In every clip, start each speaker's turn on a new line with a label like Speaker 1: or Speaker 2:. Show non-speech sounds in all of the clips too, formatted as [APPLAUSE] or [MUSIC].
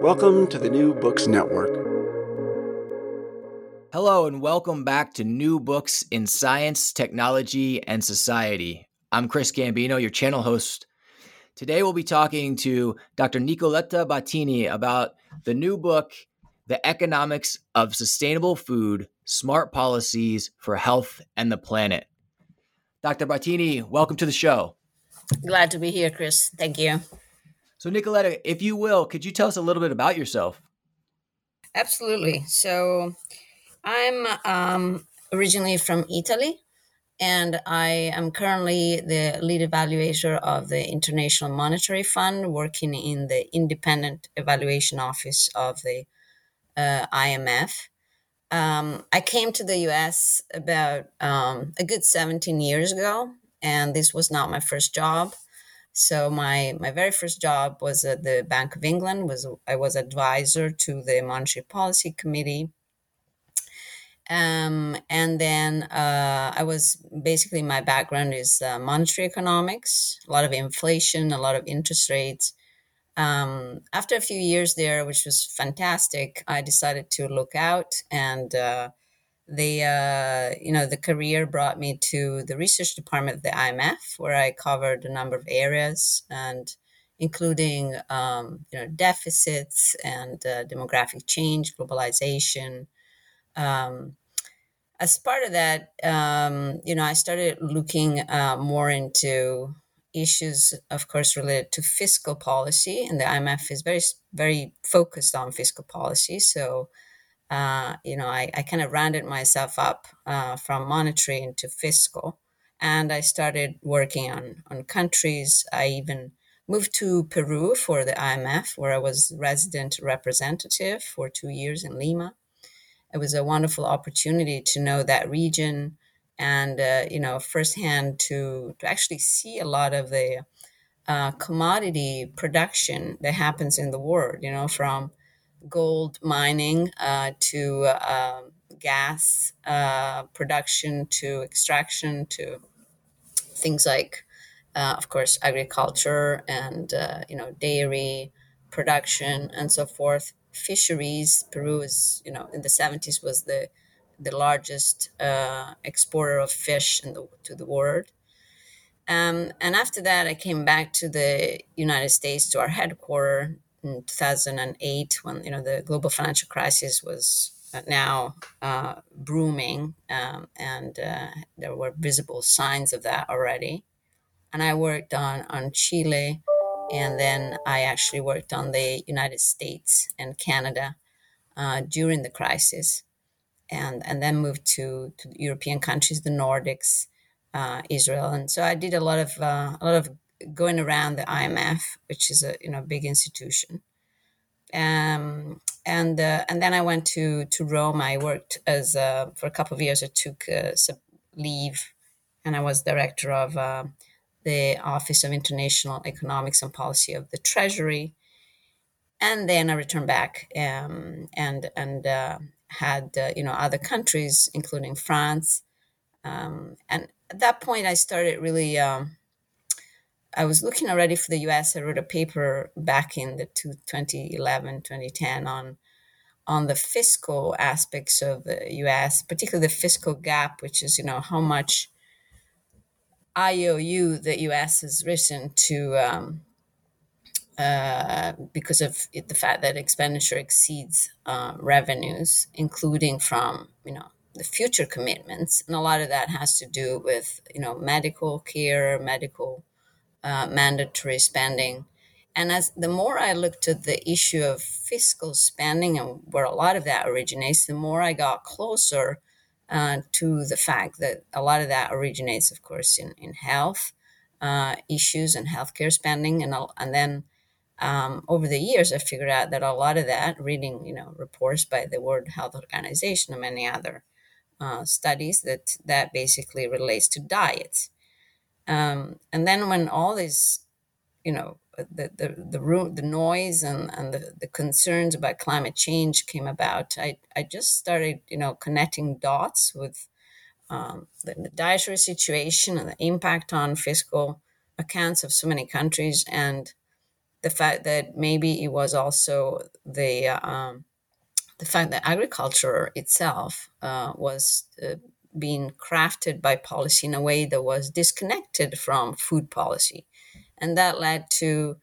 Speaker 1: Welcome to the New Books Network.
Speaker 2: Hello, and welcome back to New Books in Science, Technology, and Society. I'm Chris Gambino, your channel host. Today, we'll be talking to Dr. Nicoletta Batini about the new book, The Economics of Sustainable Food Smart Policies for Health and the Planet. Dr. Batini, welcome to the show.
Speaker 3: Glad to be here, Chris. Thank you.
Speaker 2: So, Nicoletta, if you will, could you tell us a little bit about yourself?
Speaker 3: Absolutely. So, I'm um, originally from Italy, and I am currently the lead evaluator of the International Monetary Fund, working in the independent evaluation office of the uh, IMF. Um, I came to the US about um, a good 17 years ago, and this was not my first job. So my my very first job was at the Bank of England. was I was advisor to the Monetary Policy Committee, um, and then uh, I was basically my background is uh, monetary economics, a lot of inflation, a lot of interest rates. Um, after a few years there, which was fantastic, I decided to look out and. Uh, the uh, you know the career brought me to the research department of the IMF, where I covered a number of areas and including um, you know deficits and uh, demographic change, globalization. Um, as part of that, um, you know, I started looking uh, more into issues, of course, related to fiscal policy, and the IMF is very very focused on fiscal policy. So uh, you know, I, I kind of rounded myself up uh, from monetary into fiscal. And I started working on, on countries. I even moved to Peru for the IMF, where I was resident representative for two years in Lima. It was a wonderful opportunity to know that region and, uh, you know, firsthand to, to actually see a lot of the uh, commodity production that happens in the world, you know, from gold mining uh, to uh, gas uh, production to extraction to things like, uh, of course, agriculture and you know dairy production and so forth. Fisheries. Peru is you know in the seventies was the the largest uh, exporter of fish the, to the world. Um, and after that, I came back to the United States to our headquarters in 2008 when you know the global financial crisis was uh, now uh, brooming um, and uh, there were visible signs of that already. And i worked on on chile and then i actually worked on the united states and canada uh, during the crisis and and then moved to to european countries the nordics uh, israel. And so i did a lot of uh, a lot of going around the IMF, which is a you know big institution. Um, and uh, and then I went to to Rome. I worked as uh, for a couple of years. I took uh, leave, and I was director of uh, the Office of International Economics and Policy of the Treasury. And then I returned back um, and and uh, had uh, you know other countries, including France. Um, and at that point, I started really. Um, I was looking already for the US. I wrote a paper back in the 2011, 2010 on on the fiscal aspects of the US, particularly the fiscal gap, which is, you know, how much IOU the US has risen to um, uh, because of the fact that expenditure exceeds uh, revenues, including from you know the future commitments, and a lot of that has to do with you know medical care, medical uh, mandatory spending, and as the more I looked at the issue of fiscal spending and where a lot of that originates, the more I got closer uh, to the fact that a lot of that originates, of course, in in health uh, issues and healthcare spending, and and then um, over the years, I figured out that a lot of that, reading you know reports by the World Health Organization and many other uh, studies, that that basically relates to diet. Um, and then when all these, you know, the the the, room, the noise and, and the, the concerns about climate change came about, I, I just started, you know, connecting dots with um, the, the dietary situation and the impact on fiscal accounts of so many countries and the fact that maybe it was also the um, the fact that agriculture itself uh, was uh, being crafted by policy in a way that was disconnected from food policy, and that led to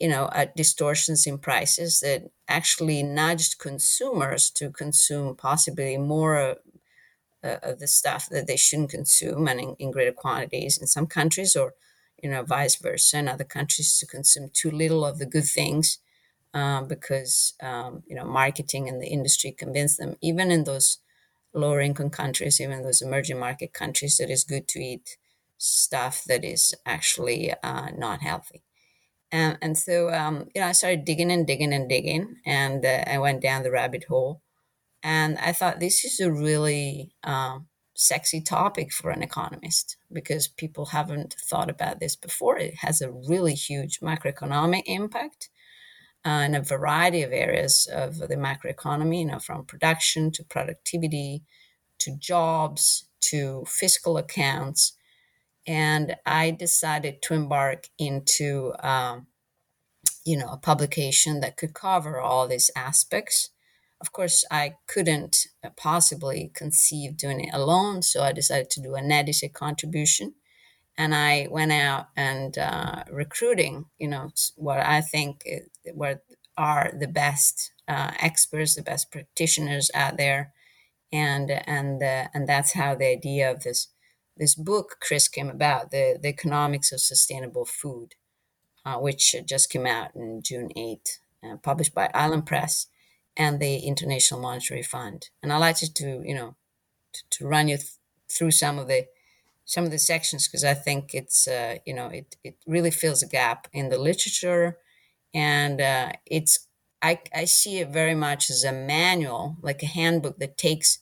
Speaker 3: you know uh, distortions in prices that actually nudged consumers to consume possibly more uh, of the stuff that they shouldn't consume and in, in greater quantities in some countries or you know, vice versa in other countries to consume too little of the good things um, because, um, you know, marketing and the industry convinced them, even in those lower income countries, even those emerging market countries, that it's good to eat stuff that is actually uh, not healthy. And, and so, um, you know, I started digging and digging and digging, and uh, I went down the rabbit hole. And I thought this is a really um, sexy topic for an economist because people haven't thought about this before. It has a really huge macroeconomic impact uh, in a variety of areas of the macroeconomy, you know, from production to productivity to jobs to fiscal accounts. And I decided to embark into, um, you know, a publication that could cover all these aspects of course, I couldn't possibly conceive doing it alone, so I decided to do an edited contribution. And I went out and uh, recruiting, you know, what I think what are the best uh, experts, the best practitioners out there, and and uh, and that's how the idea of this this book, Chris, came about the the economics of sustainable food, uh, which just came out in June 8, uh, published by Island Press and the International Monetary Fund. And I'd like to, you know, to, to run you th- through some of the some of the sections because I think it's, uh, you know, it, it really fills a gap in the literature, and uh, it's I, I see it very much as a manual, like a handbook that takes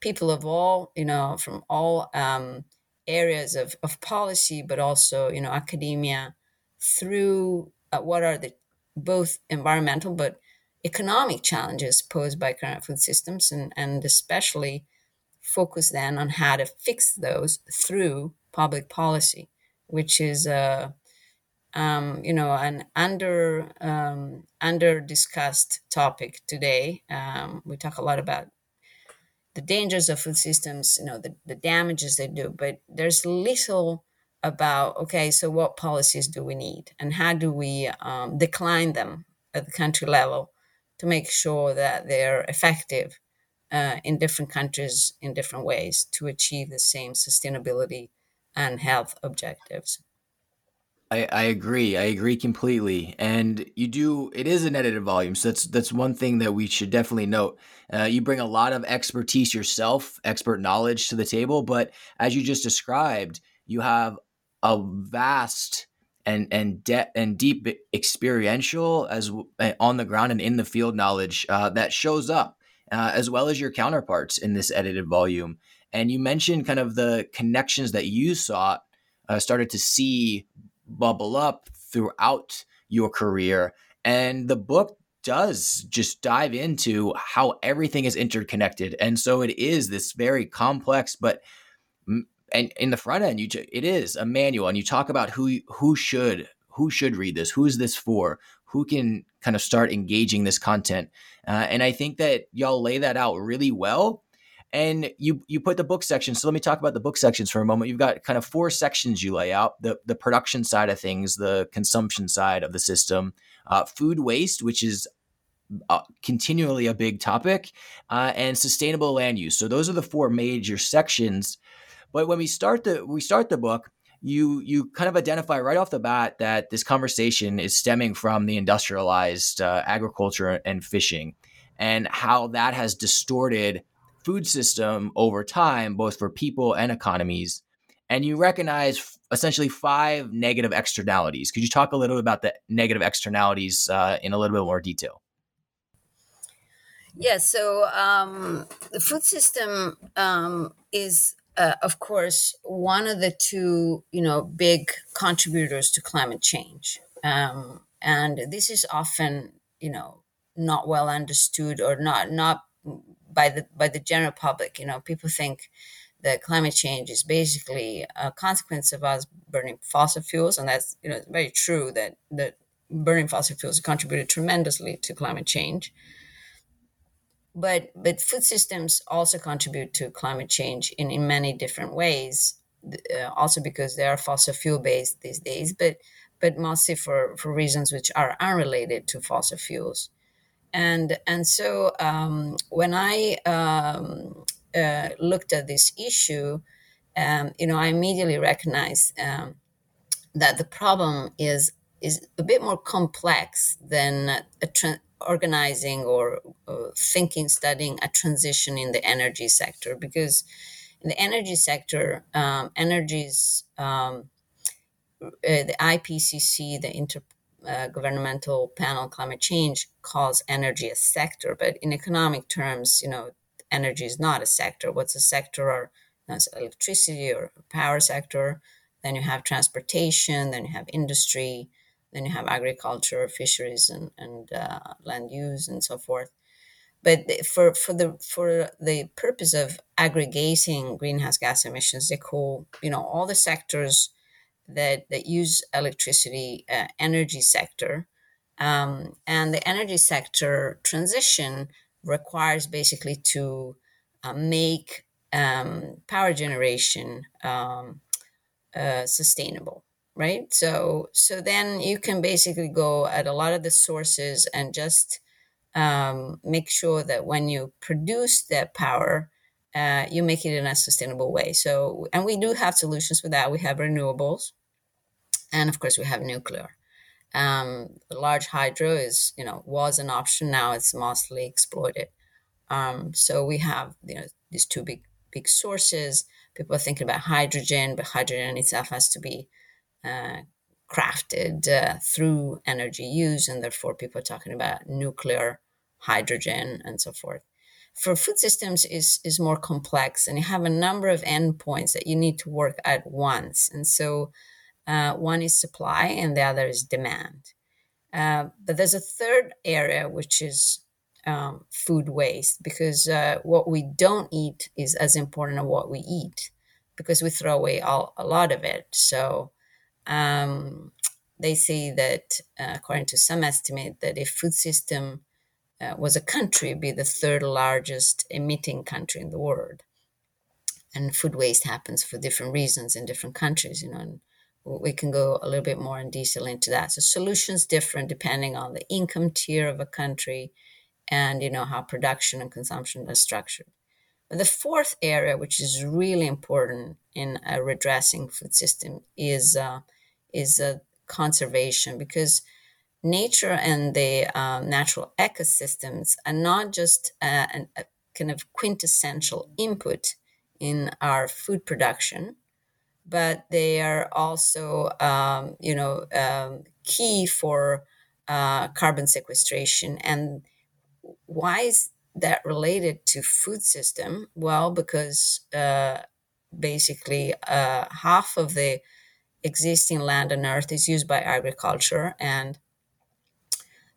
Speaker 3: people of all, you know, from all um, areas of, of policy, but also, you know, academia through uh, what are the both environmental but economic challenges posed by current food systems and, and especially focus then on how to fix those through public policy, which is a um, you know an under um, under discussed topic today. Um, we talk a lot about the dangers of food systems, you know, the, the damages they do, but there's little about okay, so what policies do we need and how do we um, decline them at the country level to make sure that they're effective uh, in different countries in different ways to achieve the same sustainability and health objectives.
Speaker 2: I, I agree. I agree completely. And you do. It is an edited volume, so that's that's one thing that we should definitely note. Uh, you bring a lot of expertise yourself, expert knowledge to the table, but as you just described, you have a vast and and de- and deep experiential as eh, on the ground and in the field knowledge uh, that shows up uh, as well as your counterparts in this edited volume. And you mentioned kind of the connections that you saw uh, started to see bubble up throughout your career. And the book does just dive into how everything is interconnected. And so it is this very complex but and in the front end, you it is a manual, and you talk about who who should who should read this, who is this for, who can kind of start engaging this content, uh, and I think that y'all lay that out really well. And you you put the book section. So let me talk about the book sections for a moment. You've got kind of four sections you lay out: the the production side of things, the consumption side of the system, uh, food waste, which is uh, continually a big topic, uh, and sustainable land use. So those are the four major sections. But when we start the we start the book, you you kind of identify right off the bat that this conversation is stemming from the industrialized uh, agriculture and fishing, and how that has distorted food system over time, both for people and economies. And you recognize essentially five negative externalities. Could you talk a little bit about the negative externalities uh, in a little bit more detail?
Speaker 3: Yeah, so um, the food system um, is uh, of course, one of the two, you know, big contributors to climate change. Um, and this is often, you know, not well understood or not not by the by the general public. You know, people think that climate change is basically a consequence of us burning fossil fuels, and that's you know very true that that burning fossil fuels contributed tremendously to climate change but but food systems also contribute to climate change in, in many different ways uh, also because they are fossil fuel based these days but but mostly for for reasons which are unrelated to fossil fuels. And and so um, when i um, uh, looked at this issue um, you know i immediately recognized um, that the problem is is a bit more complex than a, tra- organizing or uh, thinking, studying a transition in the energy sector because in the energy sector, um, energies, um, uh, the IPCC, the Intergovernmental uh, Panel Climate Change, calls energy a sector, but in economic terms, you know, energy is not a sector. What's a sector you know, electricity or power sector. Then you have transportation. Then you have industry then you have agriculture, fisheries, and, and uh, land use, and so forth. But for, for the for the purpose of aggregating greenhouse gas emissions, they call you know all the sectors that that use electricity, uh, energy sector, um, and the energy sector transition requires basically to uh, make um, power generation um, uh, sustainable right? So so then you can basically go at a lot of the sources and just um, make sure that when you produce that power uh, you make it in a sustainable way. So and we do have solutions for that. We have renewables and of course we have nuclear. Um, large hydro is you know was an option. Now it's mostly exploited. Um, so we have you know these two big big sources. People are thinking about hydrogen but hydrogen itself has to be crafted uh, through energy use, and therefore people are talking about nuclear, hydrogen, and so forth. For food systems is is more complex, and you have a number of endpoints that you need to work at once. And so, uh, one is supply, and the other is demand. Uh, but there's a third area which is um, food waste, because uh, what we don't eat is as important as what we eat, because we throw away all, a lot of it. So um, they say that, uh, according to some estimate, that if food system uh, was a country, be the third largest emitting country in the world. And food waste happens for different reasons in different countries, you know, and we can go a little bit more in detail into that. So solutions different depending on the income tier of a country and, you know, how production and consumption is structured. But the fourth area, which is really important in uh, redressing food system, is uh, is uh, conservation because nature and the um, natural ecosystems are not just uh, a, a kind of quintessential input in our food production, but they are also, um, you know, um, key for uh, carbon sequestration. And why is that related to food system? Well, because uh, basically uh, half of the existing land on earth is used by agriculture and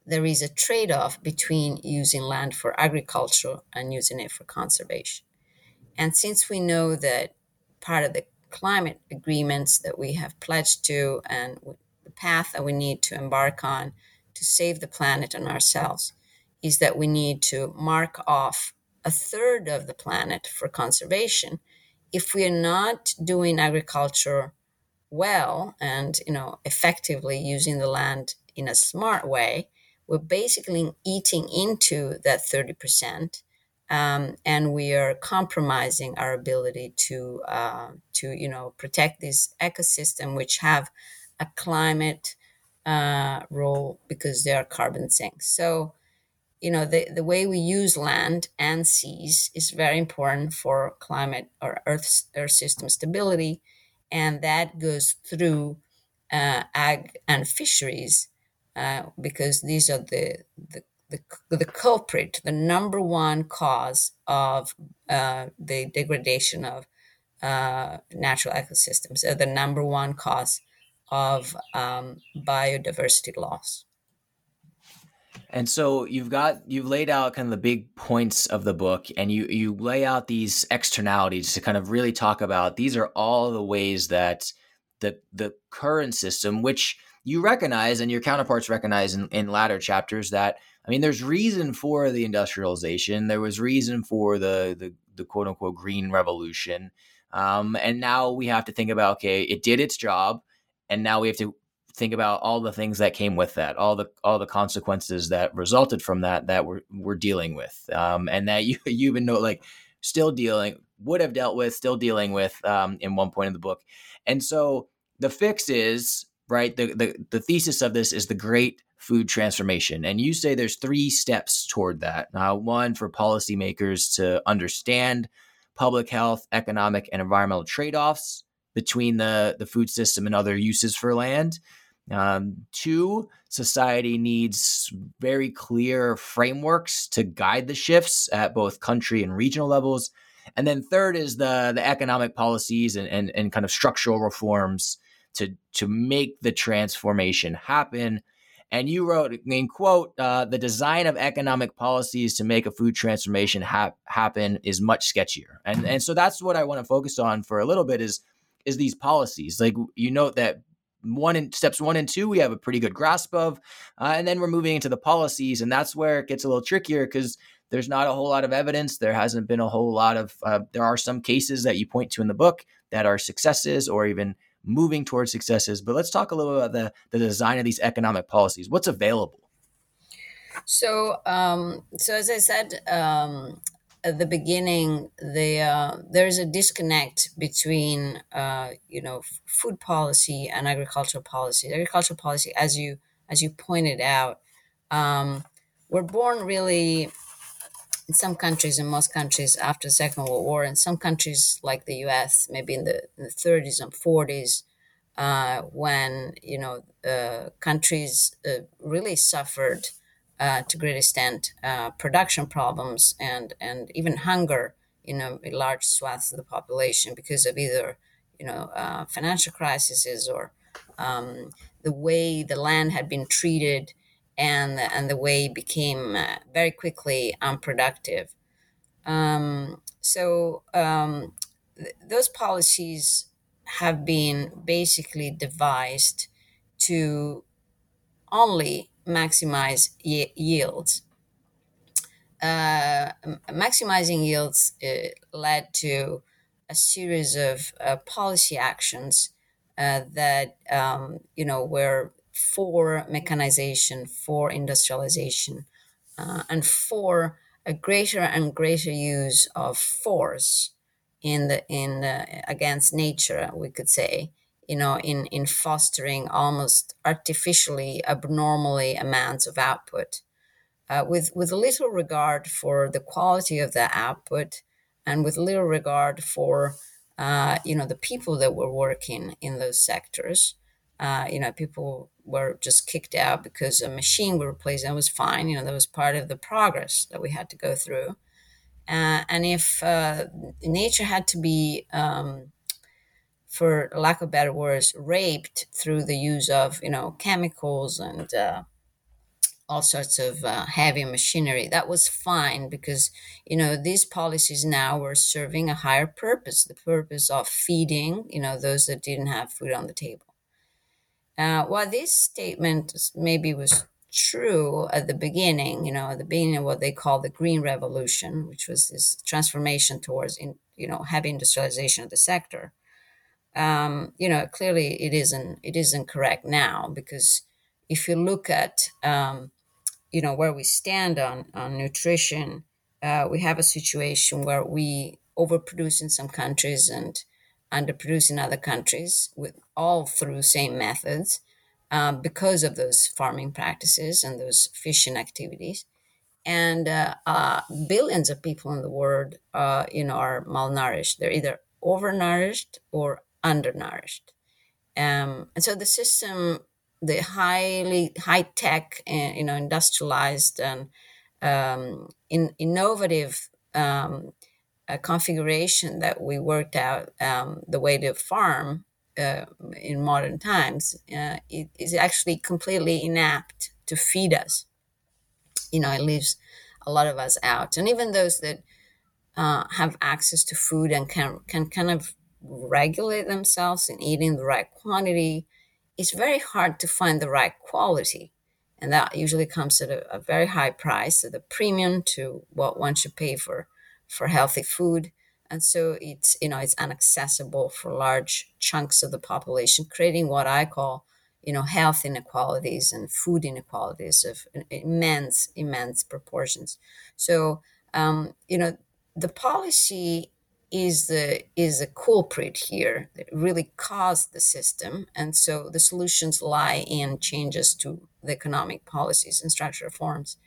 Speaker 3: there is a trade-off between using land for agriculture and using it for conservation. And since we know that part of the climate agreements that we have pledged to and the path that we need to embark on to save the planet and ourselves is that we need to mark off a third of the planet for conservation. If we are not doing agriculture well and you know effectively using the land in a smart way, we're basically eating into that 30%. Um, and we are compromising our ability to uh, to you know protect this ecosystem, which have a climate uh, role because they are carbon sinks. So you know the, the way we use land and seas is very important for climate or earth, earth system stability and that goes through uh, ag and fisheries uh, because these are the, the the, the culprit, the number one cause of uh, the degradation of uh, natural ecosystems, uh, the number one cause of um, biodiversity loss.
Speaker 2: And so you've got you've laid out kind of the big points of the book and you you lay out these externalities to kind of really talk about these are all the ways that the the current system which you recognize and your counterparts recognize in, in latter chapters that I mean there's reason for the industrialization. There was reason for the the, the quote unquote green revolution. Um, and now we have to think about okay it did its job and now we have to think about all the things that came with that, all the all the consequences that resulted from that that we're we're dealing with, um, and that [LAUGHS] you you even know like still dealing would have dealt with, still dealing with um, in one point in the book, and so the fix is right. The the the thesis of this is the great food transformation, and you say there's three steps toward that. Uh, one for policymakers to understand public health, economic, and environmental trade offs between the, the food system and other uses for land. Um, two, society needs very clear frameworks to guide the shifts at both country and regional levels. And then third is the the economic policies and, and, and kind of structural reforms to to make the transformation happen. And you wrote in quote, uh, the design of economic policies to make a food transformation ha- happen is much sketchier. And and so that's what I want to focus on for a little bit is is these policies. Like you note that one in steps one and two we have a pretty good grasp of uh, and then we're moving into the policies and that's where it gets a little trickier because there's not a whole lot of evidence there hasn't been a whole lot of uh, there are some cases that you point to in the book that are successes or even moving towards successes but let's talk a little about the, the design of these economic policies what's available
Speaker 3: so um, so as i said um, at the beginning, the uh, there's a disconnect between uh, you know food policy and agricultural policy. Agricultural policy, as you as you pointed out, um, we're born really in some countries, in most countries after the Second World War, in some countries like the U.S., maybe in the, in the 30s and 40s, uh, when you know uh, countries uh, really suffered uh, to great extent uh, production problems and and even hunger you know in large swaths of the population because of either you know uh, financial crises or um, the way the land had been treated and and the way it became uh, very quickly unproductive. Um, so um, th- those policies have been basically devised to only maximize y- yields. Uh, maximizing yields uh, led to a series of uh, policy actions uh, that um, you know were for mechanization, for industrialization, uh, and for a greater and greater use of force in the in the, against nature. We could say, you know, in, in fostering almost artificially abnormally amounts of output, uh, with with little regard for the quality of the output, and with little regard for uh, you know the people that were working in those sectors. Uh, you know, people were just kicked out because a machine was replaced. That was fine. You know, that was part of the progress that we had to go through. Uh, and if uh, nature had to be um, for lack of better words, raped through the use of you know chemicals and uh, all sorts of uh, heavy machinery. That was fine because you know these policies now were serving a higher purpose, the purpose of feeding you know those that didn't have food on the table. Uh, while this statement maybe was true at the beginning, you know, at the beginning of what they call the Green Revolution, which was this transformation towards in, you know heavy industrialization of the sector um, you know, clearly it isn't it isn't correct now because if you look at um, you know where we stand on on nutrition, uh, we have a situation where we overproduce in some countries and underproduce in other countries, with all through same methods, um, because of those farming practices and those fishing activities. And uh, uh, billions of people in the world, uh, you know, are malnourished. They're either overnourished or undernourished. Um, and so the system the highly high tech, and, you know, industrialized and um, in, innovative um, uh, configuration that we worked out um, the way to farm uh, in modern times uh, it is actually completely inapt to feed us. You know, it leaves a lot of us out, and even those that uh, have access to food and can can kind of regulate themselves in eating the right quantity it's very hard to find the right quality. And that usually comes at a, a very high price, at a premium to what one should pay for, for healthy food. And so it's, you know, it's inaccessible for large chunks of the population, creating what I call, you know, health inequalities and food inequalities of immense, immense proportions. So, um, you know, the policy is the is a culprit here that really caused the system. And so the solutions lie in changes to the economic policies and structural reforms.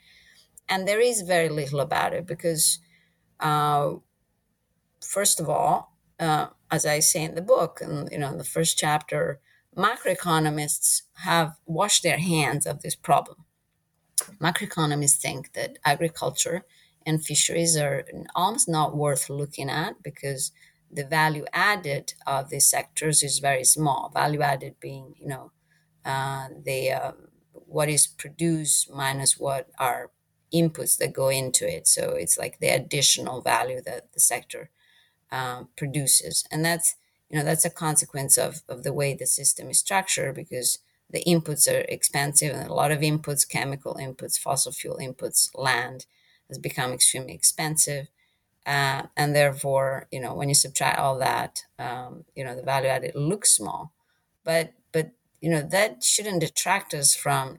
Speaker 3: And there is very little about it because uh, first of all uh, as i say in the book and you know in the first chapter macroeconomists have washed their hands of this problem. Macroeconomists think that agriculture and fisheries are almost not worth looking at because the value added of these sectors is very small. Value added being, you know, uh, the uh, what is produced minus what are inputs that go into it. So it's like the additional value that the sector uh, produces, and that's you know that's a consequence of of the way the system is structured because the inputs are expensive and a lot of inputs, chemical inputs, fossil fuel inputs, land has become extremely expensive. Uh, and therefore, you know, when you subtract all that, um, you know, the value added looks small, but but you know that shouldn't detract us from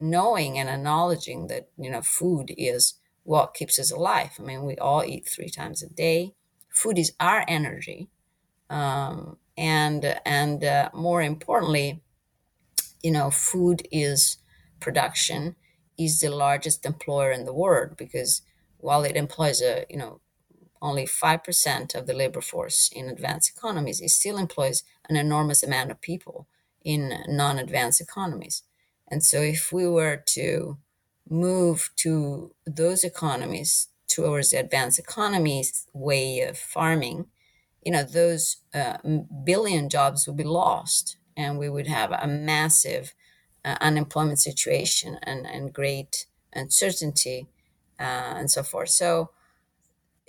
Speaker 3: knowing and acknowledging that you know food is what keeps us alive. I mean, we all eat three times a day. Food is our energy, um, and and uh, more importantly, you know, food is production is the largest employer in the world because while it employs a you know only 5% of the labor force in advanced economies it still employs an enormous amount of people in non-advanced economies. And so if we were to move to those economies towards the advanced economies way of farming you know those uh, billion jobs would be lost and we would have a massive uh, unemployment situation and, and great uncertainty uh, and so forth. So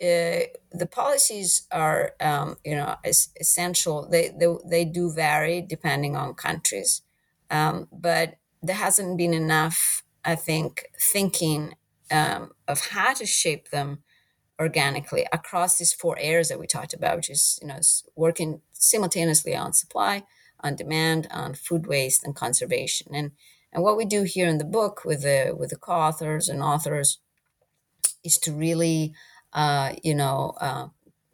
Speaker 3: uh, the policies are, um, you know, es- essential. They, they, they do vary depending on countries, um, but there hasn't been enough, I think, thinking um, of how to shape them organically across these four areas that we talked about, which is, you know, working simultaneously on supply, on demand, on food waste, and conservation. And and what we do here in the book with the with the co-authors and authors is to really, uh, you know, uh,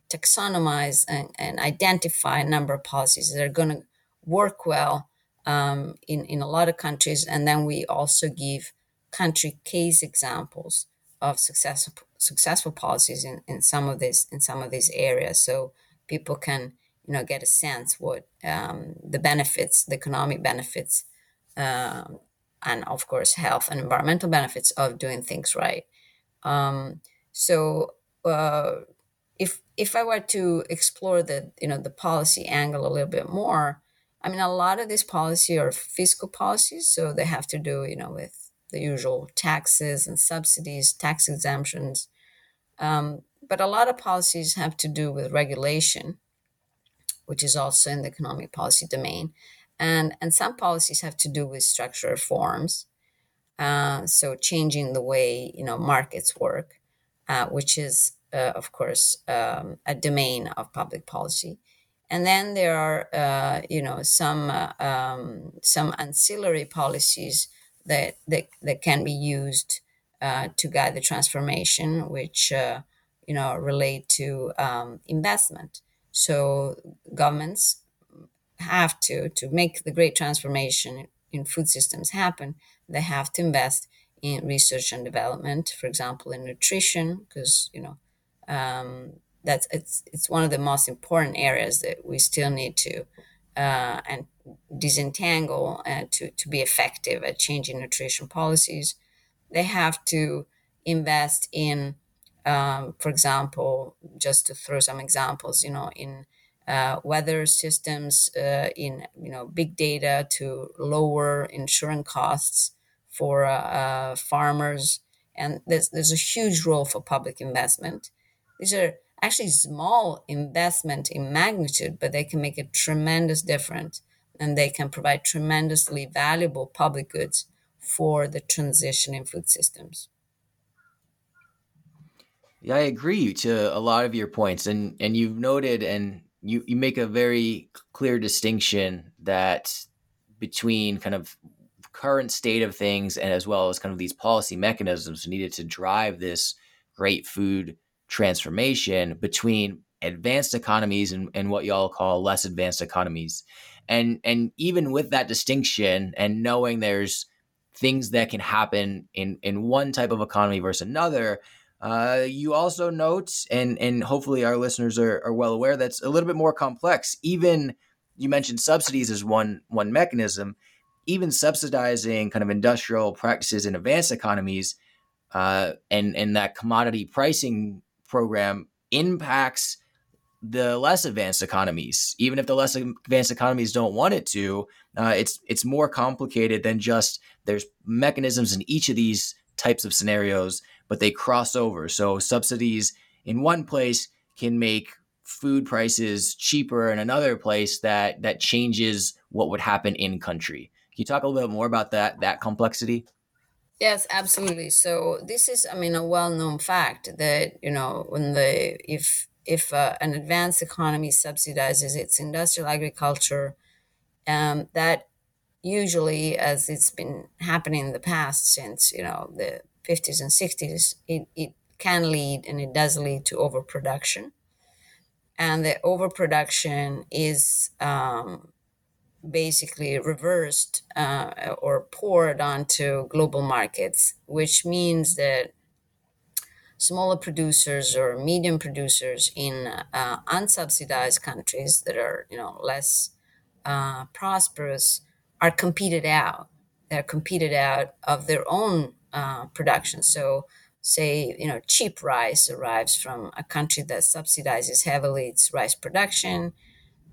Speaker 3: taxonomize and, and, identify a number of policies that are going to work well um, in in a lot of countries, and then we also give country case examples of successful successful policies in, in some of these in some of these areas, so people can you know get a sense what um, the benefits, the economic benefits, um, and of course health and environmental benefits of doing things right. Um, so uh, if if I were to explore the you know the policy angle a little bit more, I mean a lot of these policy are fiscal policies, so they have to do you know with the usual taxes and subsidies, tax exemptions. Um, but a lot of policies have to do with regulation which is also in the economic policy domain. And, and some policies have to do with structural reforms. Uh, so changing the way you know markets work, uh, which is uh, of course um, a domain of public policy. And then there are, uh, you know, some uh, um, some ancillary policies that that, that can be used uh, to guide the transformation, which you know relate to um, investment. So governments have to to make the great transformation in food systems happen. They have to invest in research and development, for example, in nutrition, because you know um, that's it's it's one of the most important areas that we still need to uh, and disentangle uh, to to be effective at changing nutrition policies. They have to invest in, um, for example, just to throw some examples, you know, in uh, weather systems, uh, in you know big data to lower insurance costs for uh, uh, farmers, and there's there's a huge role for public investment. These are actually small investment in magnitude, but they can make a tremendous difference, and they can provide tremendously valuable public goods for the transition in food systems.
Speaker 2: Yeah, I agree to a lot of your points, and and you've noted and you you make a very clear distinction that between kind of current state of things and as well as kind of these policy mechanisms needed to drive this great food transformation between advanced economies and, and what y'all call less advanced economies. And and even with that distinction and knowing there's things that can happen in in one type of economy versus another uh, you also note and and hopefully our listeners are, are well aware that's a little bit more complex even you mentioned subsidies as one one mechanism even subsidizing kind of industrial practices in advanced economies uh, and and that commodity pricing program impacts the less advanced economies. Even if the less advanced economies don't want it to, uh, it's it's more complicated than just there's mechanisms in each of these types of scenarios, but they cross over. So subsidies in one place can make food prices cheaper in another place that that changes what would happen in country Can you talk a little bit more about that that complexity?
Speaker 3: Yes, absolutely. So this is, I mean, a well-known fact that you know when the if if uh, an advanced economy subsidizes its industrial agriculture, um, that usually, as it's been happening in the past since you know the 50s and 60s, it, it can lead and it does lead to overproduction. And the overproduction is um, basically reversed uh, or poured onto global markets, which means that smaller producers or medium producers in uh, unsubsidized countries that are you know less uh, prosperous are competed out. They're competed out of their own uh, production. So, say you know cheap rice arrives from a country that subsidizes heavily its rice production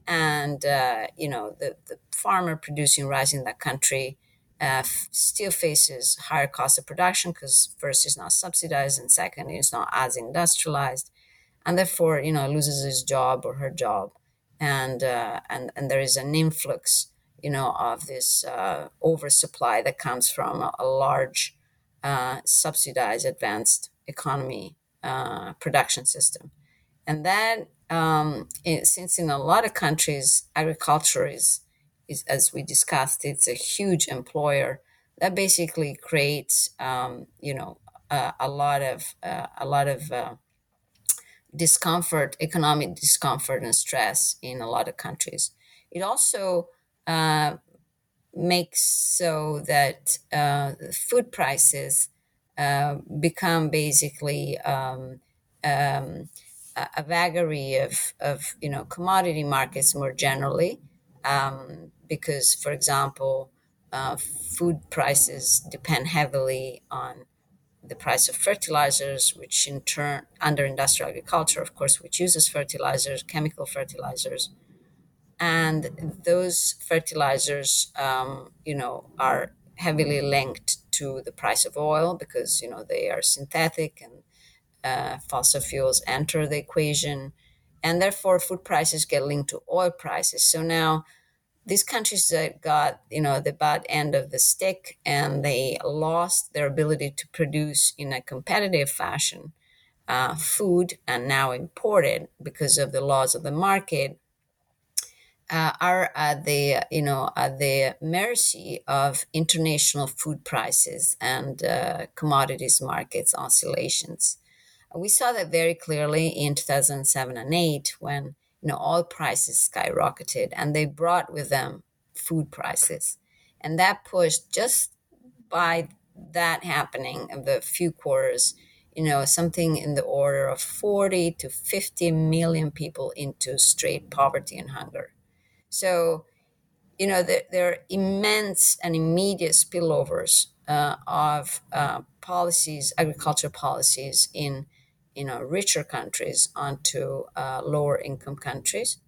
Speaker 3: and uh, you know the, the farmer producing rice in that country uh, f- still faces higher cost of production because first it's not subsidized and second it's not as industrialized and therefore you know loses his job or her job and uh, and and there is an influx you know of this uh, oversupply that comes from a, a large uh, subsidized advanced economy uh, production system. And that um, it, since in a lot of countries agriculture is, is as we discussed it's a huge employer that basically creates um, you know uh, a lot of uh, a lot of uh, discomfort economic discomfort and stress in a lot of countries. It also uh, makes so that uh, food prices uh, become basically um, um, a, vagary of, of you know commodity markets more generally, um, because for example, uh, food prices depend heavily on the price of fertilizers, which in turn, under industrial agriculture, of course, which uses fertilizers, chemical fertilizers, and those fertilizers, um, you know, are heavily linked to the price of oil because you know they are synthetic and uh, fossil fuels enter the equation, and therefore food prices get linked to oil prices. So now these countries that got you know the bad end of the stick and they lost their ability to produce in a competitive fashion uh, food and now imported because of the laws of the market uh, are at the you know at the mercy of international food prices and uh, commodities markets oscillations. We saw that very clearly in 2007 and 8 when you know oil prices skyrocketed and they brought with them food prices, and that pushed just by that happening of the few quarters you know, something in the order of 40 to 50 million people into straight poverty and hunger. So, you know, there, there are immense and immediate spillovers uh, of uh, policies, agriculture policies in, you know, richer countries onto uh, lower income countries.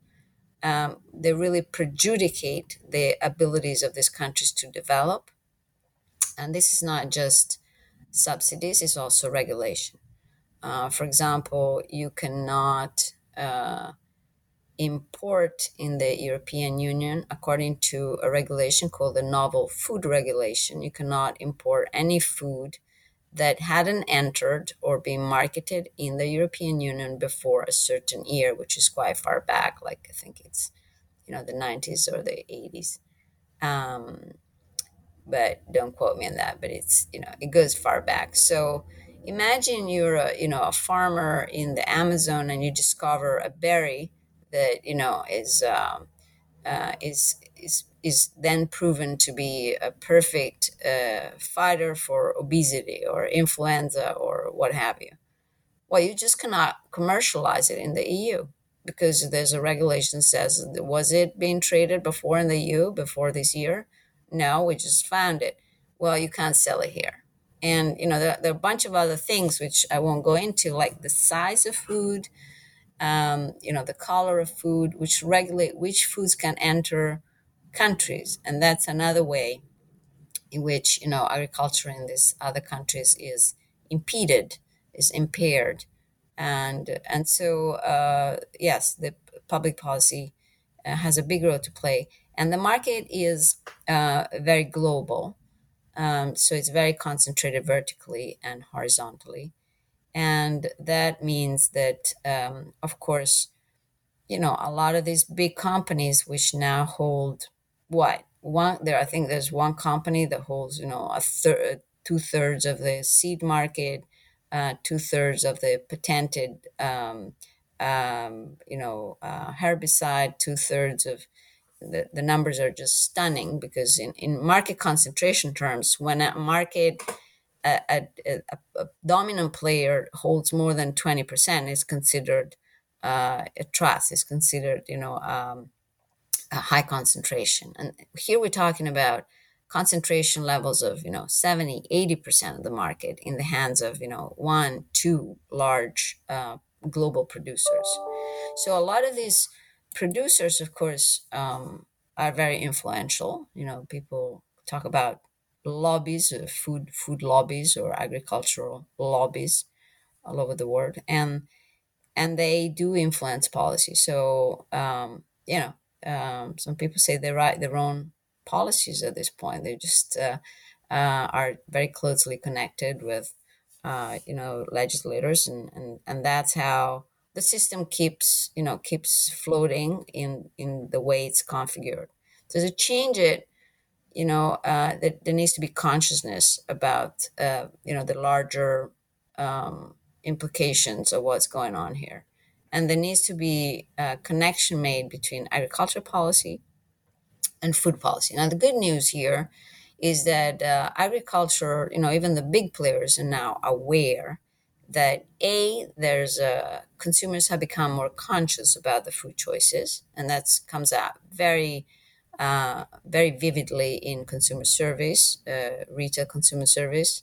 Speaker 3: Um, they really prejudicate the abilities of these countries to develop. And this is not just subsidies, it's also regulation. Uh, for example, you cannot uh, import in the European Union, according to a regulation called the Novel Food Regulation, you cannot import any food that hadn't entered or been marketed in the European Union before a certain year, which is quite far back, like I think it's, you know, the 90s or the 80s. Um, but don't quote me on that, but it's, you know, it goes far back. So imagine you're a, you know, a farmer in the Amazon and you discover a berry that you know is um, uh, is is is then proven to be a perfect uh, fighter for obesity or influenza or what have you. Well, you just cannot commercialize it in the EU because there's a regulation says was it being traded before in the EU before this year? No, we just found it. Well, you can't sell it here. And you know there, there are a bunch of other things which I won't go into, like the size of food, um, you know, the color of food, which regulate which foods can enter countries. And that's another way in which, you know, agriculture in these other countries is impeded, is impaired. And, and so, uh, yes, the public policy uh, has a big role to play. And the market is uh, very global. Um, so it's very concentrated vertically and horizontally. And that means that, um, of course, you know, a lot of these big companies which now hold what? One there, I think there's one company that holds, you know, a third, two thirds of the seed market, uh, two thirds of the patented, um, um, you know, uh, herbicide, two thirds of the, the numbers are just stunning because in, in market concentration terms, when a market a, a, a, dominant player holds more than 20% is considered uh, a trust, is considered, you know, um, a high concentration. And here we're talking about concentration levels of, you know, 70, 80% of the market in the hands of, you know, one, two large uh, global producers. So a lot of these producers, of course, um, are very influential. You know, people talk about lobbies, uh, food food lobbies or agricultural lobbies all over the world, and and they do influence policy. So um, you know, um, some people say they write their own policies at this point. They just uh, uh, are very closely connected with uh, you know legislators, and, and and that's how the system keeps you know keeps floating in in the way it's configured. So to change it you know, uh, that there needs to be consciousness about, uh, you know, the larger um, implications of what's going on here. And there needs to be a connection made between agriculture policy and food policy. Now, the good news here is that uh, agriculture, you know, even the big players are now aware that a there's a consumers have become more conscious about the food choices, and that comes out very uh, very vividly in consumer service, uh, retail consumer service,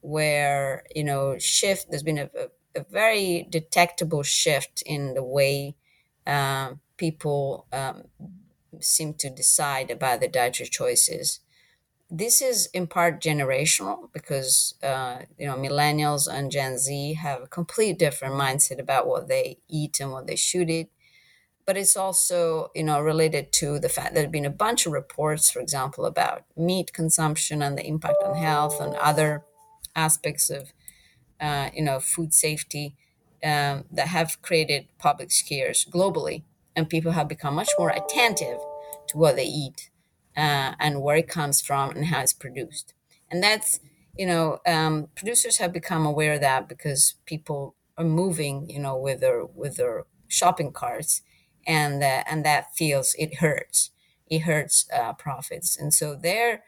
Speaker 3: where you know shift. There's been a, a, a very detectable shift in the way uh, people um, seem to decide about their dietary choices. This is in part generational because uh, you know millennials and Gen Z have a complete different mindset about what they eat and what they should eat but it's also you know related to the fact that there have been a bunch of reports for example about meat consumption and the impact on health and other aspects of uh, you know food safety um, that have created public scares globally and people have become much more attentive to what they eat uh, and where it comes from and how it's produced. And that's, you know, um, producers have become aware of that because people are moving, you know, with their with their shopping carts, and uh, and that feels it hurts. It hurts uh, profits, and so they're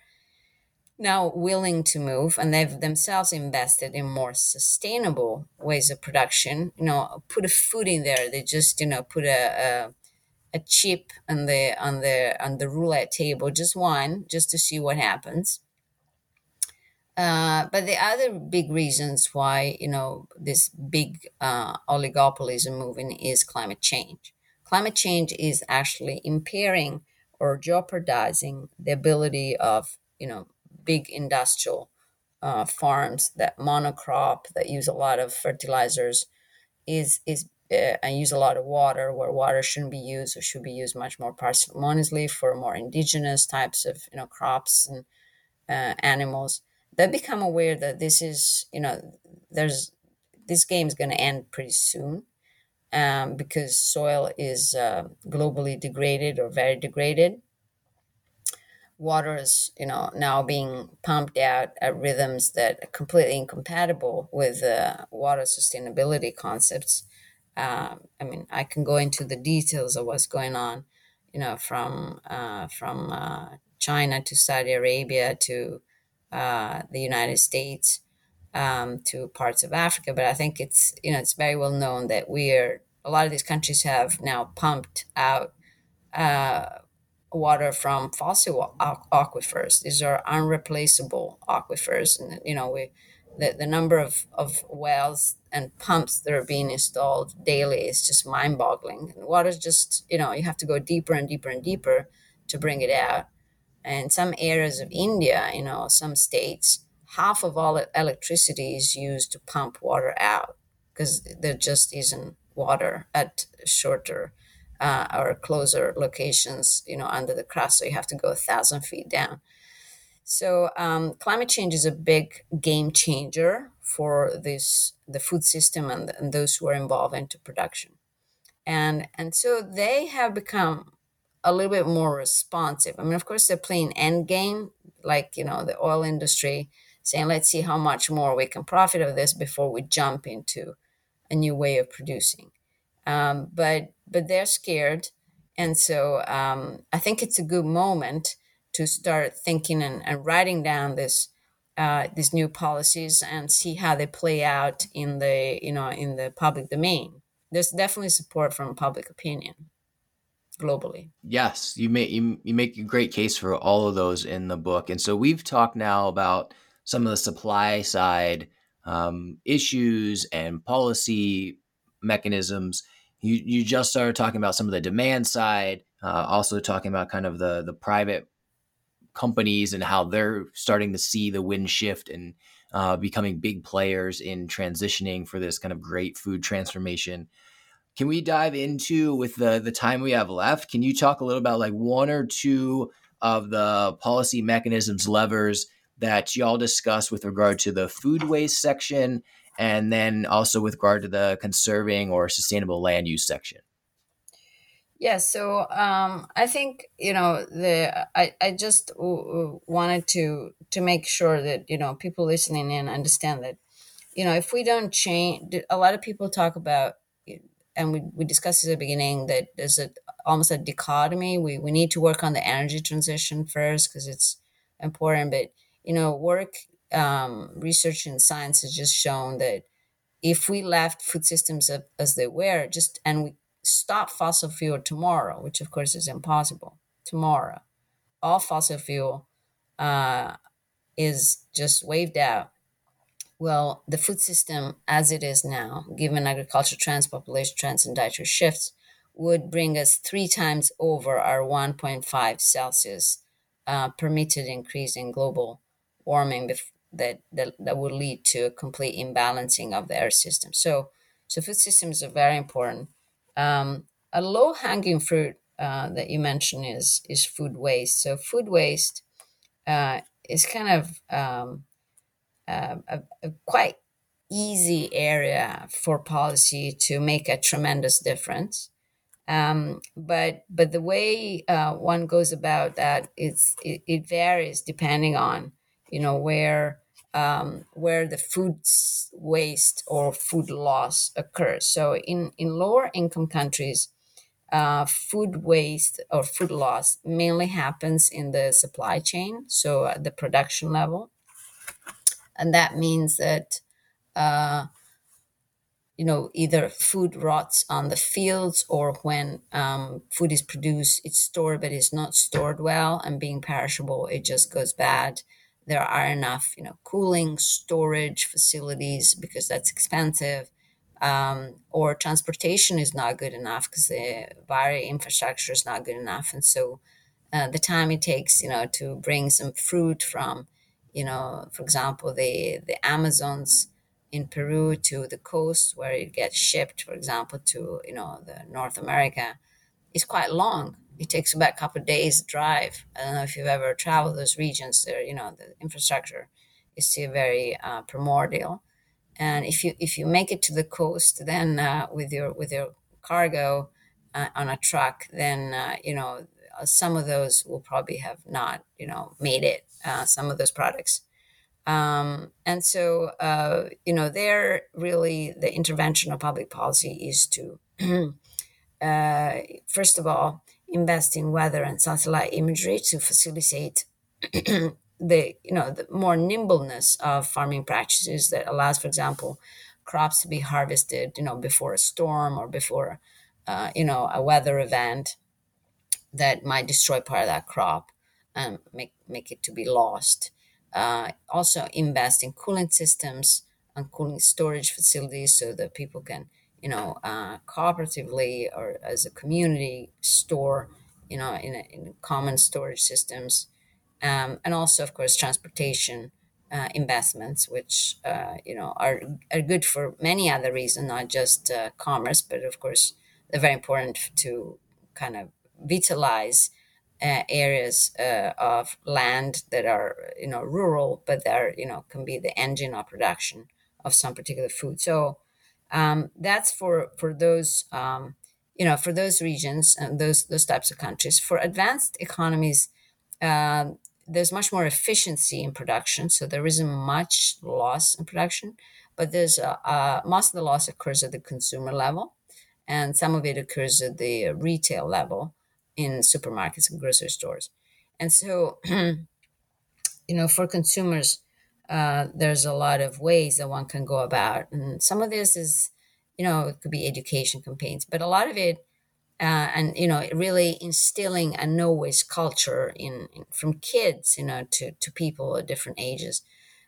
Speaker 3: now willing to move and they've themselves invested in more sustainable ways of production you know put a food in there they just you know put a, a a chip on the on the on the roulette table, just one, just to see what happens. Uh, but the other big reasons why you know this big uh, moving is climate change. Climate change is actually impairing or jeopardizing the ability of you know big industrial uh, farms that monocrop that use a lot of fertilizers is is uh, and use a lot of water where water shouldn't be used or should be used much more parsimoniously for more indigenous types of you know crops and uh, animals. They become aware that this is you know there's this game is going to end pretty soon um, because soil is uh, globally degraded or very degraded. Water is you know now being pumped out at rhythms that are completely incompatible with uh, water sustainability concepts. Um, I mean, I can go into the details of what's going on, you know, from uh, from uh, China to Saudi Arabia to uh, the United States um, to parts of Africa. But I think it's you know it's very well known that we are a lot of these countries have now pumped out uh, water from fossil aquifers. These are unreplaceable aquifers, and you know we the, the number of, of wells and pumps that are being installed daily is just mind boggling. Water is just, you know, you have to go deeper and deeper and deeper to bring it out. And some areas of India, you know, some states, half of all electricity is used to pump water out because there just isn't water at shorter uh, or closer locations, you know, under the crust. So you have to go a thousand feet down. So um, climate change is a big game changer for this the food system and, and those who are involved into production, and and so they have become a little bit more responsive. I mean, of course, they're playing end game, like you know the oil industry saying, "Let's see how much more we can profit of this before we jump into a new way of producing." Um, but but they're scared, and so um, I think it's a good moment to start thinking and, and writing down this uh, these new policies and see how they play out in the you know in the public domain. There's definitely support from public opinion globally.
Speaker 2: Yes, you make you, you make a great case for all of those in the book, and so we've talked now about some of the supply side um, issues and policy mechanisms. You you just started talking about some of the demand side, uh, also talking about kind of the the private companies and how they're starting to see the wind shift and uh, becoming big players in transitioning for this kind of great food transformation. Can we dive into with the the time we have left? Can you talk a little about like one or two of the policy mechanisms levers that y'all discuss with regard to the food waste section and then also with regard to the conserving or sustainable land use section?
Speaker 3: Yeah, so um, I think you know the I, I just wanted to to make sure that you know people listening in understand that you know if we don't change, a lot of people talk about and we, we discussed at the beginning that there's a almost a dichotomy. We we need to work on the energy transition first because it's important, but you know work um, research and science has just shown that if we left food systems as they were, just and we stop fossil fuel tomorrow, which of course is impossible tomorrow, all fossil fuel uh, is just waved out. Well, the food system as it is now, given agriculture trends, population trends, and dietary shifts, would bring us three times over our 1.5 Celsius uh, permitted increase in global warming bef- that, that, that would lead to a complete imbalancing of the air system. So, so food systems are very important. Um, a low hanging fruit uh, that you mentioned is is food waste. So food waste uh, is kind of um, uh, a, a, quite easy area for policy to make a tremendous difference. Um, but but the way uh, one goes about that it's it, it varies depending on you know where um, where the food waste or food loss occurs. So in in lower income countries, uh, food waste or food loss mainly happens in the supply chain, so at the production level, and that means that. Uh, you know, either food rots on the fields or when um, food is produced, it's stored but it's not stored well and being perishable, it just goes bad. There are enough, you know, cooling, storage facilities because that's expensive, um, or transportation is not good enough because the very infrastructure is not good enough, and so uh, the time it takes, you know, to bring some fruit from, you know, for example, the the Amazons in Peru to the coast where it gets shipped, for example, to you know the North America, is quite long. It takes about a couple of days to drive. I don't know if you've ever traveled those regions. There, you know, the infrastructure is still very uh, primordial. And if you if you make it to the coast, then uh, with your with your cargo uh, on a truck, then uh, you know some of those will probably have not you know made it. Uh, some of those products um, and so, uh, you know, there really the intervention of public policy is to, [CLEARS THROAT] first of all, invest in weather and satellite imagery to facilitate [CLEARS THROAT] the, you know, the more nimbleness of farming practices that allows, for example, crops to be harvested, you know, before a storm or before, uh, you know, a weather event that might destroy part of that crop and make make it to be lost. Uh, also invest in cooling systems and cooling storage facilities so that people can, you know, uh, cooperatively or as a community store, you know, in, a, in common storage systems. Um, and also, of course, transportation uh, investments, which, uh, you know, are, are good for many other reasons, not just uh, commerce, but of course, they're very important to kind of vitalize uh, areas uh, of land that are you know rural but that are you know can be the engine of production of some particular food so um, that's for for those um, you know for those regions and those those types of countries for advanced economies um, there's much more efficiency in production so there isn't much loss in production but there's uh, uh, most of the loss occurs at the consumer level and some of it occurs at the retail level in supermarkets and grocery stores. And so, [CLEARS THROAT] you know, for consumers, uh, there's a lot of ways that one can go about. And some of this is, you know, it could be education campaigns, but a lot of it, uh, and you know, really instilling a no waste culture in, in, from kids, you know, to to people at different ages,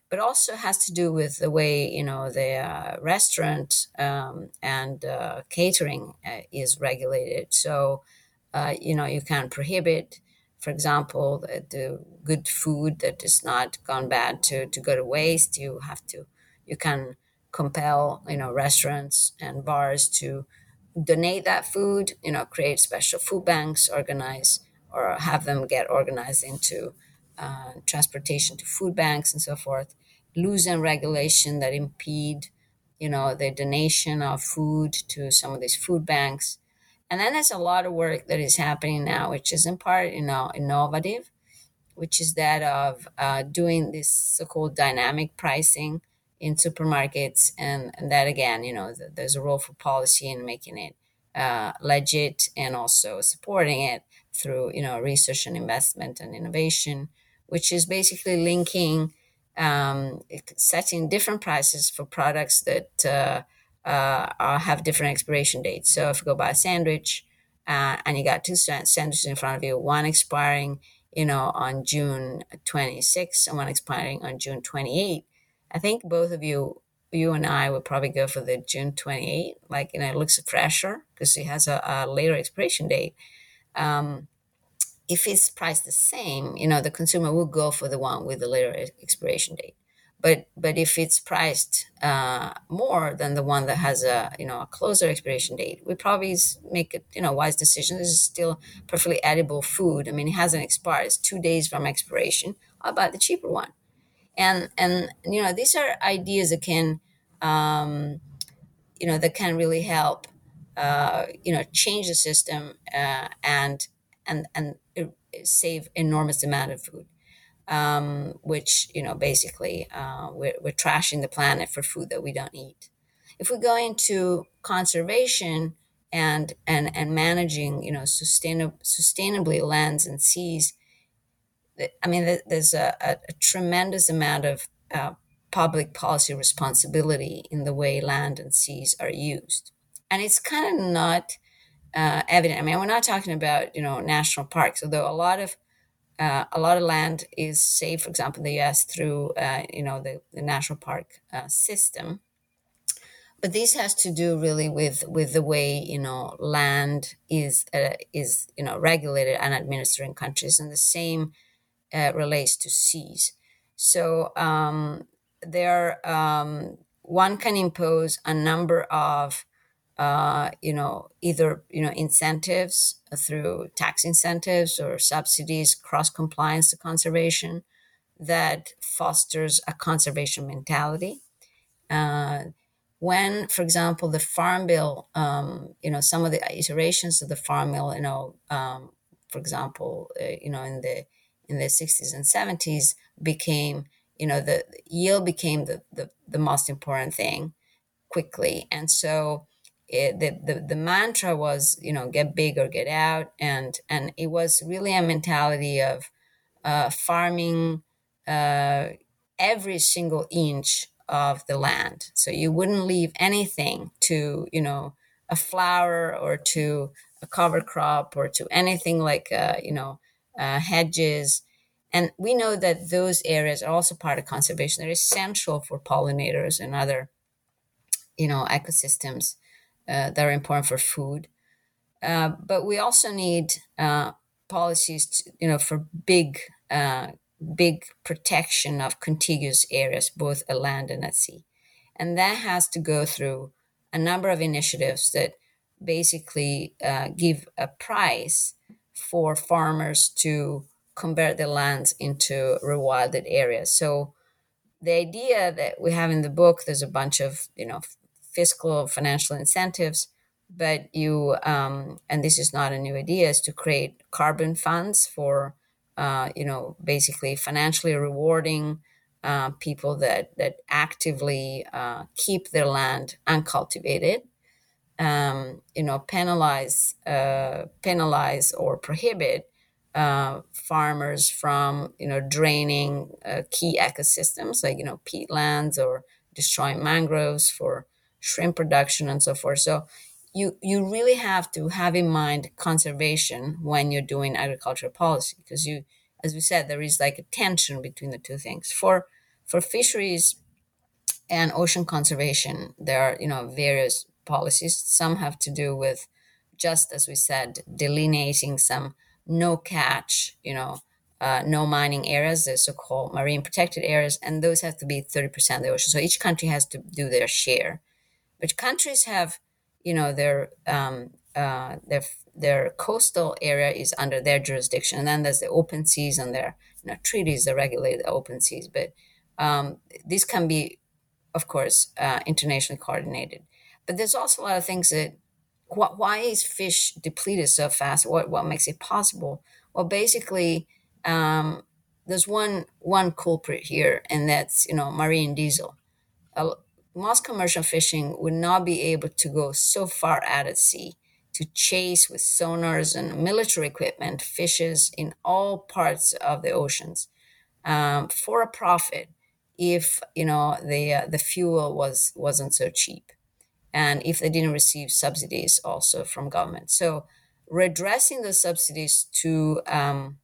Speaker 3: but also has to do with the way you know the uh, restaurant um, and uh, catering uh, is regulated. So you know, you can't prohibit, for example, the, the, good food that is not gone bad to, to go to waste. You have to, you can compel, you know, restaurants and bars to donate that food, you know, create special food banks, organize or have them get organized into uh, transportation to food banks and so forth. Loosen regulation that impede, you know, the donation of food to some of these food banks. And then there's a lot of work that is happening now, which is in part, you know, innovative, which is that of uh, doing this so-called dynamic pricing in supermarkets, and, and that again, you know, th- there's a role for policy in making it uh, legit and also supporting it through, you know, research and investment and innovation, which is basically linking, um, setting different prices for products that. Uh, uh, have different expiration dates. So if you go buy a sandwich uh, and you got two sandwiches in front of you, one expiring, you know, on June 26 and one expiring on June 28, I think both of you, you and I would probably go for the June 28. Like, you know, it looks fresher because it has a, a later expiration date. Um, if it's priced the same, you know, the consumer will go for the one with the later expiration date. But but if it's priced uh, more than the one that has a you know a closer expiration date, we probably make a you know wise decision. This is still perfectly edible food. I mean, it hasn't expired. It's two days from expiration. I'll buy the cheaper one? And and you know these are ideas that can um, you know that can really help uh, you know, change the system uh, and and and save enormous amount of food, um, which you know basically uh, we're, we're trashing the planet for food that we don't eat. If we go into conservation and and and managing, you know, sustainable sustainably lands and seas, I mean, there's a, a, a tremendous amount of uh, public policy responsibility in the way land and seas are used, and it's kind of not uh, evident. I mean, we're not talking about you know national parks, although a lot of uh, a lot of land is saved, for example, in the U.S. through uh, you know the, the national park uh, system. But this has to do really with with the way you know land is uh, is you know regulated and administered in countries, and the same uh, relates to seas. So um, there, um, one can impose a number of uh, you know, either you know incentives through tax incentives or subsidies, cross compliance to conservation, that fosters a conservation mentality. Uh, when, for example, the Farm Bill, um, you know, some of the iterations of the Farm Bill, you know, um, for example, uh, you know, in the in the 60s and 70s became, you know, the yield became the, the, the most important thing quickly. And so it, the, the, the mantra was you know get big or get out. And and it was really a mentality of uh, farming uh, every single inch of the land. So you wouldn't leave anything to you know a flower or to a cover crop or to anything like uh, you know uh, hedges. And we know that those areas are also part of conservation they're essential for pollinators and other you know ecosystems uh, that are important for food. Uh, but we also need uh, policies, to, you know, for big, uh, big protection of contiguous areas, both at land and at sea, and that has to go through a number of initiatives that basically uh, give a price for farmers to convert their lands into rewilded areas. So the idea that we have in the book, there's a bunch of you know fiscal financial incentives but you um, and this is not a new idea is to create carbon funds for uh, you know basically financially rewarding uh, people that that actively uh, keep their land uncultivated um, you know penalize uh, penalize or prohibit uh, farmers from you know draining uh, key ecosystems like you know peatlands or destroying mangroves for shrimp production and so forth. So you you really have to have in mind conservation when you're doing agricultural policy because you as we said there is like a tension between the two things. For for fisheries and ocean conservation there are you know various policies. Some have to do with just as we said delineating some no catch you know uh, no mining areas the so-called marine protected areas and those have to be 30% of the ocean. So each country has to do their share which countries have, you know, their um, uh, their their coastal area is under their jurisdiction, and then there's the open seas and their you know, treaties that regulate the open seas. But um, these can be, of course, uh, internationally coordinated. But there's also a lot of things that wh- why is fish depleted so fast? What what makes it possible? Well, basically, um, there's one one culprit here, and that's you know marine diesel most commercial fishing would not be able to go so far out at sea to chase with sonars and military equipment fishes in all parts of the oceans. Um, for a profit if you know the uh, the fuel was wasn't so cheap and if they didn't receive subsidies also from government. So redressing the subsidies to um,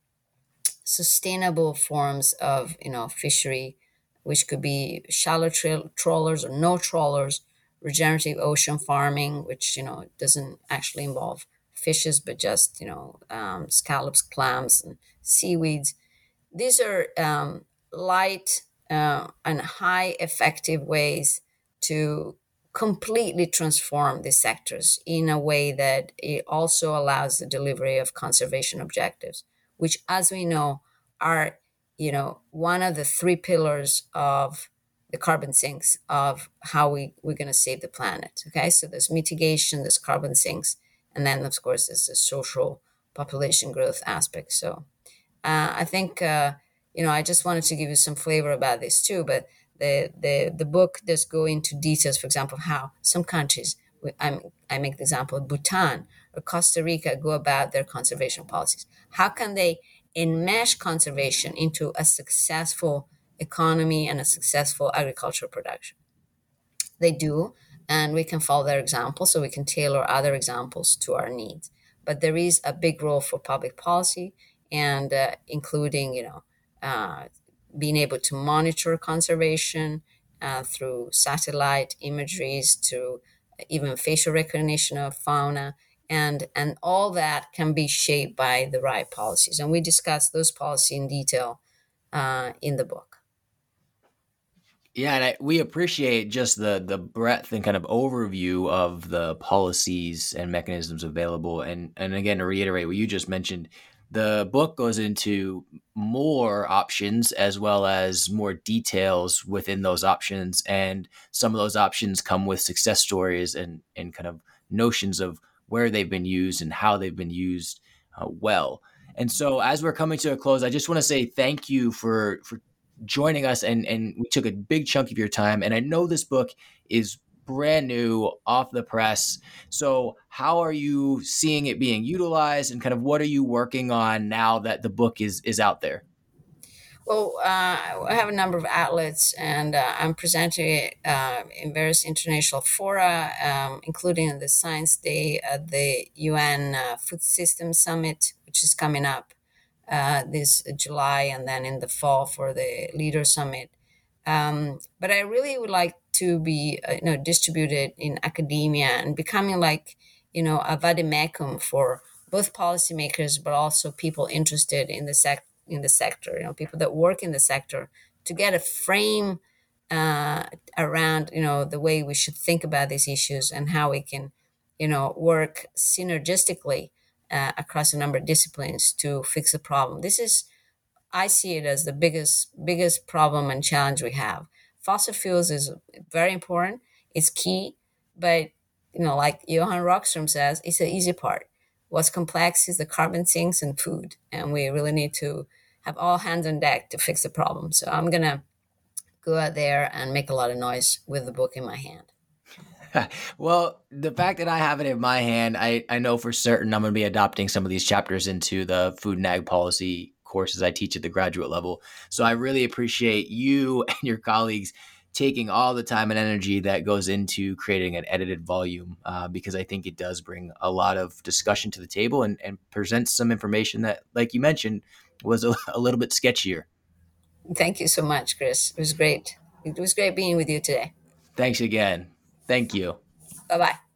Speaker 3: sustainable forms of you know fishery which could be shallow tra- trawlers or no trawlers, regenerative ocean farming, which you know doesn't actually involve fishes but just you know um, scallops, clams, and seaweeds. These are um, light uh, and high effective ways to completely transform these sectors in a way that it also allows the delivery of conservation objectives, which, as we know, are you know, one of the three pillars of the carbon sinks of how we, we're going to save the planet. Okay, so there's mitigation, there's carbon sinks, and then of course there's the social population growth aspect. So uh, I think uh, you know I just wanted to give you some flavor about this too. But the the the book does go into details, for example, how some countries I'm, I make the example of Bhutan or Costa Rica go about their conservation policies. How can they enmesh conservation into a successful economy and a successful agricultural production? They do, and we can follow their example so we can tailor other examples to our needs. But there is a big role for public policy and uh, including, you know, uh, being able to monitor conservation uh, through satellite imageries to even facial recognition of fauna and and all that can be shaped by the right policies and we discuss those policies in detail uh, in the book
Speaker 2: yeah and I, we appreciate just the the breadth and kind of overview of the policies and mechanisms available and and again to reiterate what you just mentioned the book goes into more options as well as more details within those options. And some of those options come with success stories and, and kind of notions of where they've been used and how they've been used uh, well. And so, as we're coming to a close, I just want to say thank you for for joining us, and and we took a big chunk of your time. And I know this book is brand new off the press. So, how are you seeing it being utilized, and kind of what are you working on now that the book is is out there?
Speaker 3: Well, uh, I have a number of outlets, and uh, I'm presenting uh, in various international fora, um, including the Science Day at the UN uh, Food System Summit, which is coming up uh, this July, and then in the fall for the Leader Summit. Um, but I really would like to be uh, you know distributed in academia and becoming like you know a vademecum for both policymakers but also people interested in the sec in the sector you know people that work in the sector to get a frame uh, around you know the way we should think about these issues and how we can you know work synergistically uh, across a number of disciplines to fix the problem this is i see it as the biggest biggest problem and challenge we have fossil fuels is very important. It's key, but you know, like Johan Rockström says, it's the easy part. What's complex is the carbon sinks and food, and we really need to have all hands on deck to fix the problem. So I'm gonna go out there and make a lot of noise with the book in my hand. [LAUGHS]
Speaker 2: well, the fact that I have it in my hand, I, I know for certain I'm going to be adopting some of these chapters into the food and ag policy courses I teach at the graduate level. So I really appreciate you [LAUGHS] and your colleagues taking all the time and energy that goes into creating an edited volume uh, because I think it does bring a lot of discussion to the table and, and presents some information that, like you mentioned, was a, [LAUGHS] a little bit sketchier.
Speaker 3: Thank you so much, Chris. It was great. It was great being with you today.
Speaker 2: Thanks again. Thank you.
Speaker 3: Bye bye.